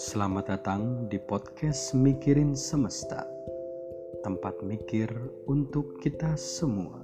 Selamat datang di podcast Mikirin Semesta, tempat mikir untuk kita semua.